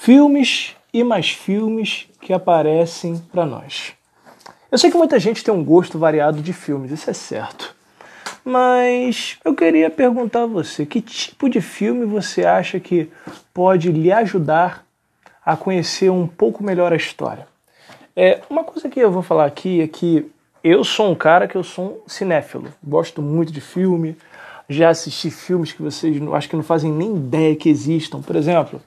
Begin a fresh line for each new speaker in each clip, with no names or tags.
Filmes e mais filmes que aparecem para nós. Eu sei que muita gente tem um gosto variado de filmes, isso é certo. Mas eu queria perguntar a você, que tipo de filme você acha que pode lhe ajudar a conhecer um pouco melhor a história? É, uma coisa que eu vou falar aqui é que eu sou um cara que eu sou um cinéfilo, gosto muito de filme, já assisti filmes que vocês não, acho que não fazem nem ideia que existam. Por exemplo,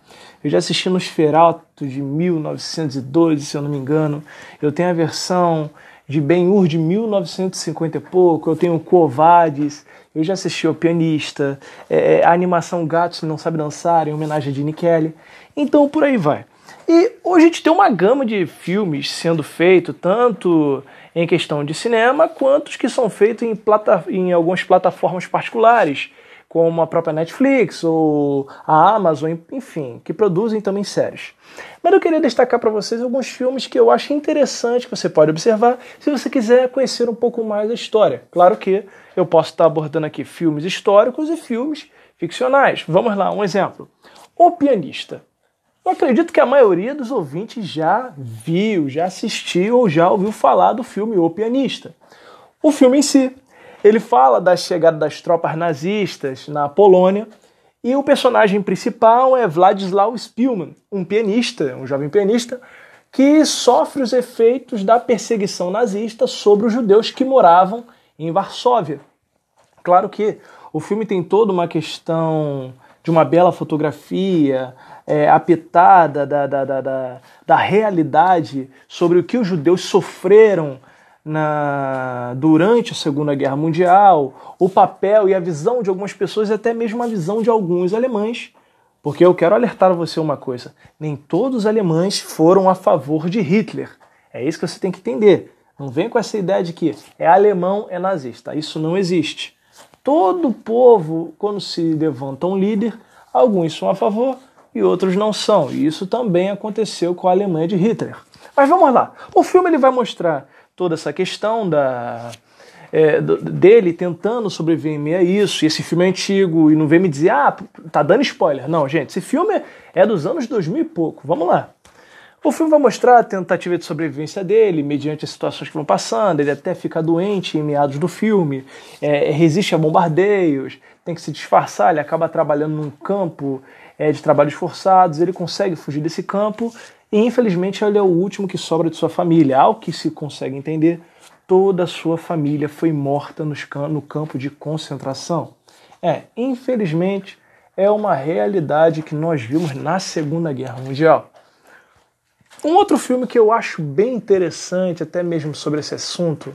eu já assisti Nosferatu de 1912, se eu não me engano. Eu tenho a versão de Ben-Hur de 1950 e pouco. Eu tenho Covades. Eu já assisti O Pianista. É, é, a animação Gatos Não Sabe Dançar, em homenagem a Gene Kelly. Então, por aí vai. E hoje a gente tem uma gama de filmes sendo feito, tanto em questão de cinema, quanto os que são feitos em, plata em algumas plataformas particulares, como a própria Netflix ou a Amazon, enfim, que produzem também séries. Mas eu queria destacar para vocês alguns filmes que eu acho interessante que você pode observar se você quiser conhecer um pouco mais a história. Claro que eu posso estar abordando aqui filmes históricos e filmes ficcionais. Vamos lá, um exemplo. O Pianista. Eu acredito que a maioria dos ouvintes já viu, já assistiu ou já ouviu falar do filme O Pianista. O filme em si, ele fala da chegada das tropas nazistas na Polônia e o personagem principal é Władysław Spielmann, um pianista, um jovem pianista, que sofre os efeitos da perseguição nazista sobre os judeus que moravam em Varsóvia. Claro que o filme tem toda uma questão de uma bela fotografia, é, da, da, da, da, da realidade sobre o que os judeus sofreram na, durante a Segunda Guerra Mundial, o papel e a visão de algumas pessoas, e até mesmo a visão de alguns alemães. Porque eu quero alertar você uma coisa: nem todos os alemães foram a favor de Hitler. É isso que você tem que entender. Não vem com essa ideia de que é alemão, é nazista. Isso não existe. Todo povo, quando se levanta um líder, alguns são a favor, e outros não são. E isso também aconteceu com a Alemanha de Hitler. Mas vamos lá. O filme ele vai mostrar toda essa questão da, é, dele tentando sobreviver a isso. E esse filme é antigo e não vem me dizer, ah, tá dando spoiler. Não, gente, esse filme é dos anos 2000 e pouco. Vamos lá. O filme vai mostrar a tentativa de sobrevivência dele, mediante as situações que vão passando. Ele até fica doente em meados do filme, é, resiste a bombardeios, tem que se disfarçar. Ele acaba trabalhando num campo é, de trabalhos forçados, ele consegue fugir desse campo e infelizmente ele é o último que sobra de sua família. Ao que se consegue entender, toda a sua família foi morta no campo de concentração. É, infelizmente, é uma realidade que nós vimos na Segunda Guerra Mundial. Um outro filme que eu acho bem interessante, até mesmo sobre esse assunto,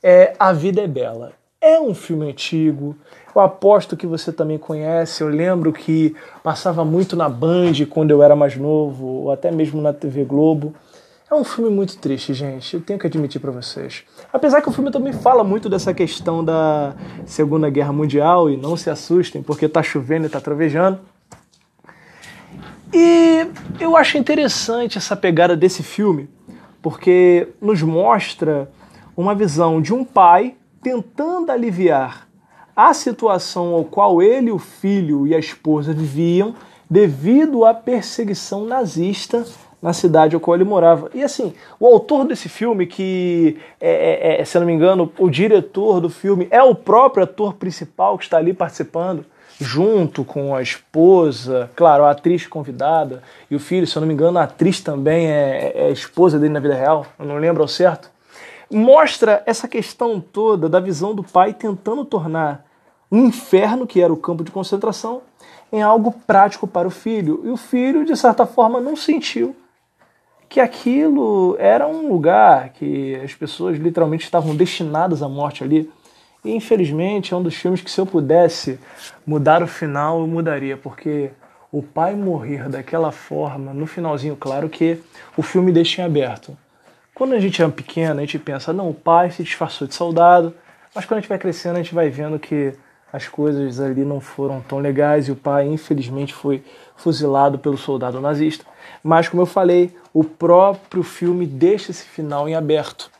é A Vida é Bela. É um filme antigo, eu aposto que você também conhece. Eu lembro que passava muito na Band quando eu era mais novo, ou até mesmo na TV Globo. É um filme muito triste, gente. Eu tenho que admitir para vocês. Apesar que o filme também fala muito dessa questão da Segunda Guerra Mundial e não se assustem porque tá chovendo e tá trovejando. E eu acho interessante essa pegada desse filme, porque nos mostra uma visão de um pai tentando aliviar a situação ao qual ele, o filho e a esposa viviam devido à perseguição nazista na cidade ao qual ele morava. E assim, o autor desse filme, que é, é, é, se não me engano, o diretor do filme é o próprio ator principal que está ali participando, junto com a esposa, claro, a atriz convidada, e o filho, se eu não me engano, a atriz também é, é a esposa dele na vida real, eu não lembro ao certo. Mostra essa questão toda da visão do pai tentando tornar um inferno, que era o campo de concentração, em algo prático para o filho. E o filho, de certa forma, não sentiu que aquilo era um lugar que as pessoas literalmente estavam destinadas à morte ali. E infelizmente é um dos filmes que, se eu pudesse mudar o final, eu mudaria, porque o pai morrer daquela forma, no finalzinho, claro que o filme deixa em aberto. Quando a gente é pequeno, a gente pensa, não, o pai se disfarçou de soldado, mas quando a gente vai crescendo, a gente vai vendo que as coisas ali não foram tão legais e o pai, infelizmente, foi fuzilado pelo soldado nazista. Mas, como eu falei, o próprio filme deixa esse final em aberto.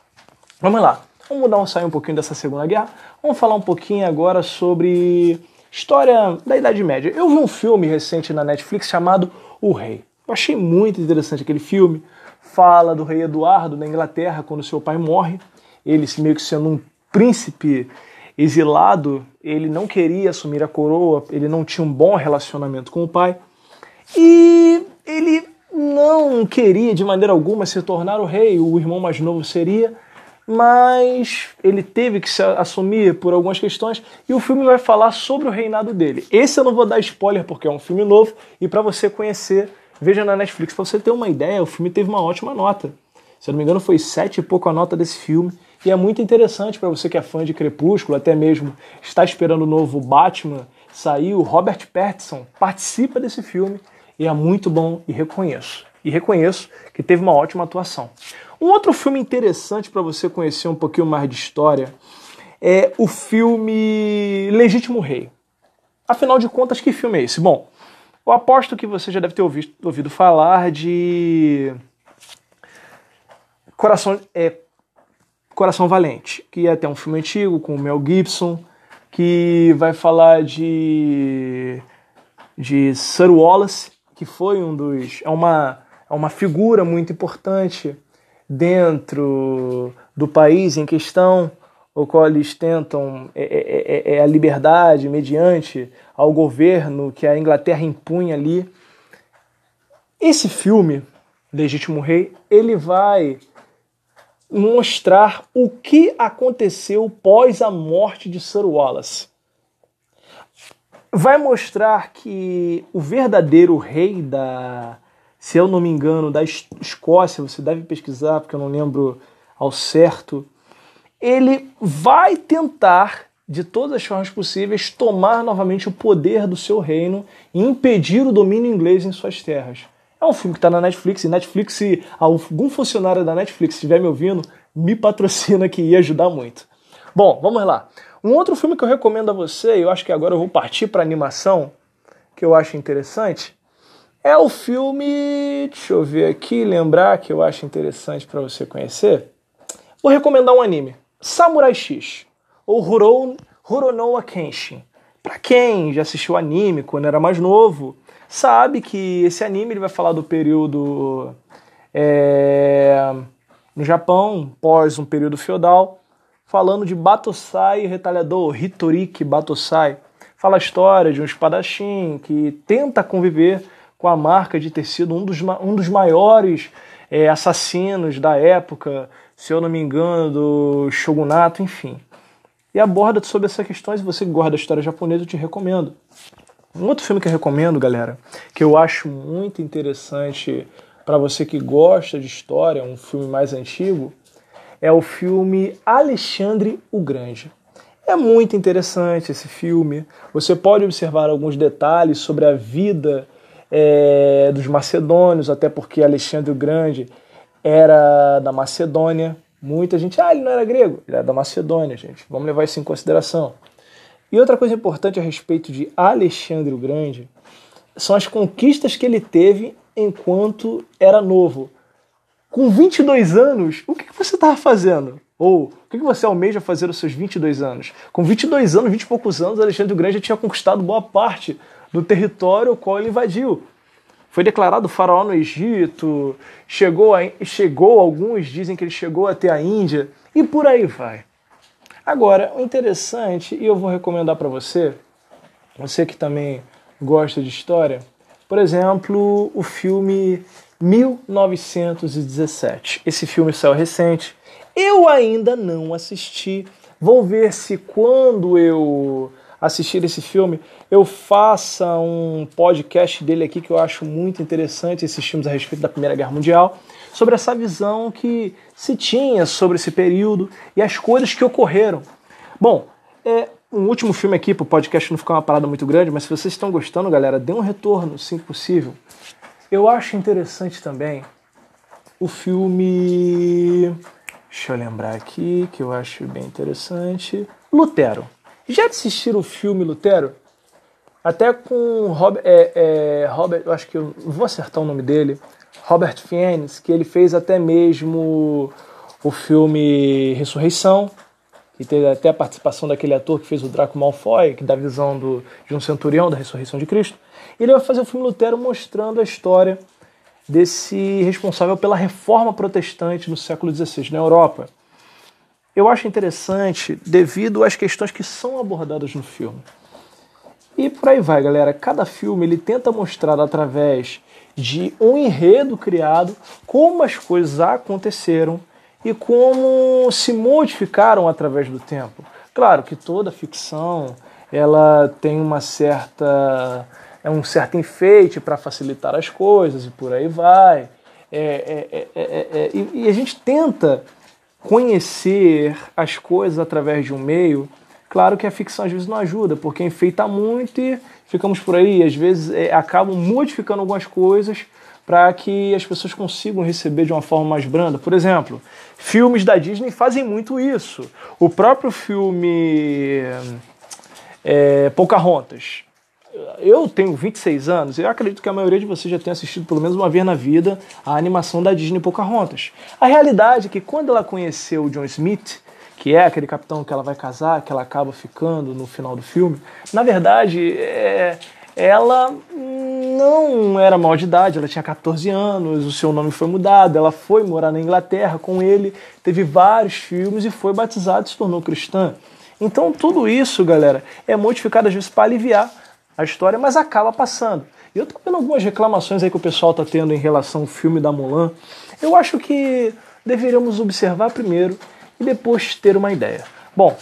Vamos lá, vamos mudar um sair um pouquinho dessa Segunda Guerra. Vamos falar um pouquinho agora sobre história da Idade Média. Eu vi um filme recente na Netflix chamado O Rei. Eu achei muito interessante aquele filme. Fala do rei Eduardo na Inglaterra quando seu pai morre. Ele meio que sendo um príncipe exilado, ele não queria assumir a coroa, ele não tinha um bom relacionamento com o pai. E ele não queria de maneira alguma se tornar o rei, o irmão mais novo seria, mas ele teve que se assumir por algumas questões e o filme vai falar sobre o reinado dele. Esse eu não vou dar spoiler porque é um filme novo e para você conhecer, veja na Netflix. Para você ter uma ideia, o filme teve uma ótima nota. Se eu não me engano, foi sete e pouco a nota desse filme. E é muito interessante para você que é fã de Crepúsculo, até mesmo está esperando o novo Batman sair. O Robert Pattinson participa desse filme e é muito bom e reconheço. E reconheço que teve uma ótima atuação. Um outro filme interessante para você conhecer um pouquinho mais de história é o filme Legítimo Rei. Afinal de contas, que filme é esse? Bom, eu aposto que você já deve ter ouvido, ouvido falar de Coração, é, Coração Valente, que é até um filme antigo com o Mel Gibson, que vai falar de de Sir Wallace, que foi um dos é uma é uma figura muito importante dentro do país em questão, o qual eles tentam é, é, é, é, a liberdade mediante ao governo que a Inglaterra impunha ali. Esse filme, Legítimo Rei, ele vai mostrar o que aconteceu pós a morte de Sir Wallace. Vai mostrar que o verdadeiro rei da, se eu não me engano, da Escócia, você deve pesquisar, porque eu não lembro ao certo, ele vai tentar, de todas as formas possíveis, tomar novamente o poder do seu reino e impedir o domínio inglês em suas terras. É um filme que está na Netflix, e Netflix, se algum funcionário da Netflix estiver me ouvindo, me patrocina que ia ajudar muito. Bom, vamos lá. Um outro filme que eu recomendo a você, e eu acho que agora eu vou partir para animação, que eu acho interessante, é o filme. Deixa eu ver aqui, lembrar que eu acho interessante para você conhecer. Vou recomendar um anime: Samurai X, ou Huro, Huronoa Kenshin. Para quem já assistiu anime quando era mais novo, sabe que esse anime ele vai falar do período é, no Japão, pós um período feudal, falando de Batosai, retalhador, Hitoriki Batosai. Fala a história de um espadachim que tenta conviver com a marca de ter sido um dos, um dos maiores é, assassinos da época, se eu não me engano, do shogunato, enfim. E aborda sobre essas questões, e você que gosta da história japonesa, eu te recomendo. Um outro filme que eu recomendo, galera, que eu acho muito interessante para você que gosta de história, um filme mais antigo, é o filme Alexandre o Grande. É muito interessante esse filme. Você pode observar alguns detalhes sobre a vida é, dos macedônios, até porque Alexandre o Grande era da Macedônia. Muita gente, ah, ele não era grego, ele era da Macedônia, gente. Vamos levar isso em consideração. E outra coisa importante a respeito de Alexandre o Grande são as conquistas que ele teve enquanto era novo. Com 22 anos, o que você estava fazendo? Ou o que você almeja fazer aos seus 22 anos? Com 22 anos, 20 e poucos anos, Alexandre o Grande já tinha conquistado boa parte do território qual ele invadiu. Foi declarado faraó no Egito, chegou, a, chegou, alguns dizem que ele chegou até a Índia, e por aí vai. Agora, o interessante, e eu vou recomendar para você, você que também gosta de história, por exemplo, o filme 1917. Esse filme saiu recente. Eu ainda não assisti. Vou ver se quando eu assistir esse filme, eu faça um podcast dele aqui que eu acho muito interessante, esses filmes a respeito da Primeira Guerra Mundial, sobre essa visão que se tinha sobre esse período e as coisas que ocorreram. Bom, é, um último filme aqui para o podcast não ficar uma parada muito grande, mas se vocês estão gostando, galera, dê um retorno, se possível. Eu acho interessante também o filme. Deixa eu lembrar aqui, que eu acho bem interessante. Lutero. Já assistiram o filme Lutero? Até com Robert, é, é, Robert, eu acho que eu vou acertar o nome dele, Robert Fiennes, que ele fez até mesmo o filme Ressurreição, que teve até a participação daquele ator que fez o Draco Malfoy, que dá a visão do, de um centurião da ressurreição de Cristo. Ele vai fazer o filme Lutero mostrando a história desse responsável pela reforma protestante no século XVI na Europa. Eu acho interessante devido às questões que são abordadas no filme. E por aí vai, galera. Cada filme ele tenta mostrar através de um enredo criado como as coisas aconteceram e como se modificaram através do tempo. Claro que toda ficção ela tem uma certa é um certo enfeite para facilitar as coisas e por aí vai. É, é, é, e, e a gente tenta conhecer as coisas através de um meio. Claro que a ficção às vezes não ajuda, porque enfeita muito e ficamos por aí, às vezes acabam modificando algumas coisas para que as pessoas consigam receber de uma forma mais branda. Por exemplo, filmes da Disney fazem muito isso. O próprio filme é, Pocahontas. Eu tenho 26 anos e eu acredito que a maioria de vocês já tenha assistido pelo menos uma vez na vida a animação da Disney Pocahontas. A realidade é que quando ela conheceu o John Smith, que é aquele capitão que ela vai casar, que ela acaba ficando no final do filme, na verdade, é, ela não era mal de idade, ela tinha 14 anos, o seu nome foi mudado, ela foi morar na Inglaterra com ele, teve vários filmes e foi batizada e se tornou cristã. Então tudo isso, galera, é modificado às vezes para aliviar a história, mas acaba passando. E eu tô vendo algumas reclamações aí que o pessoal tá tendo em relação ao filme da Mulan. Eu acho que deveríamos observar primeiro e depois ter uma ideia. Bom,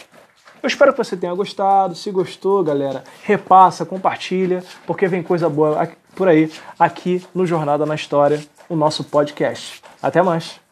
eu espero que você tenha gostado. Se gostou, galera, repassa, compartilha, porque vem coisa boa por aí aqui no Jornada na História, o nosso podcast. Até mais!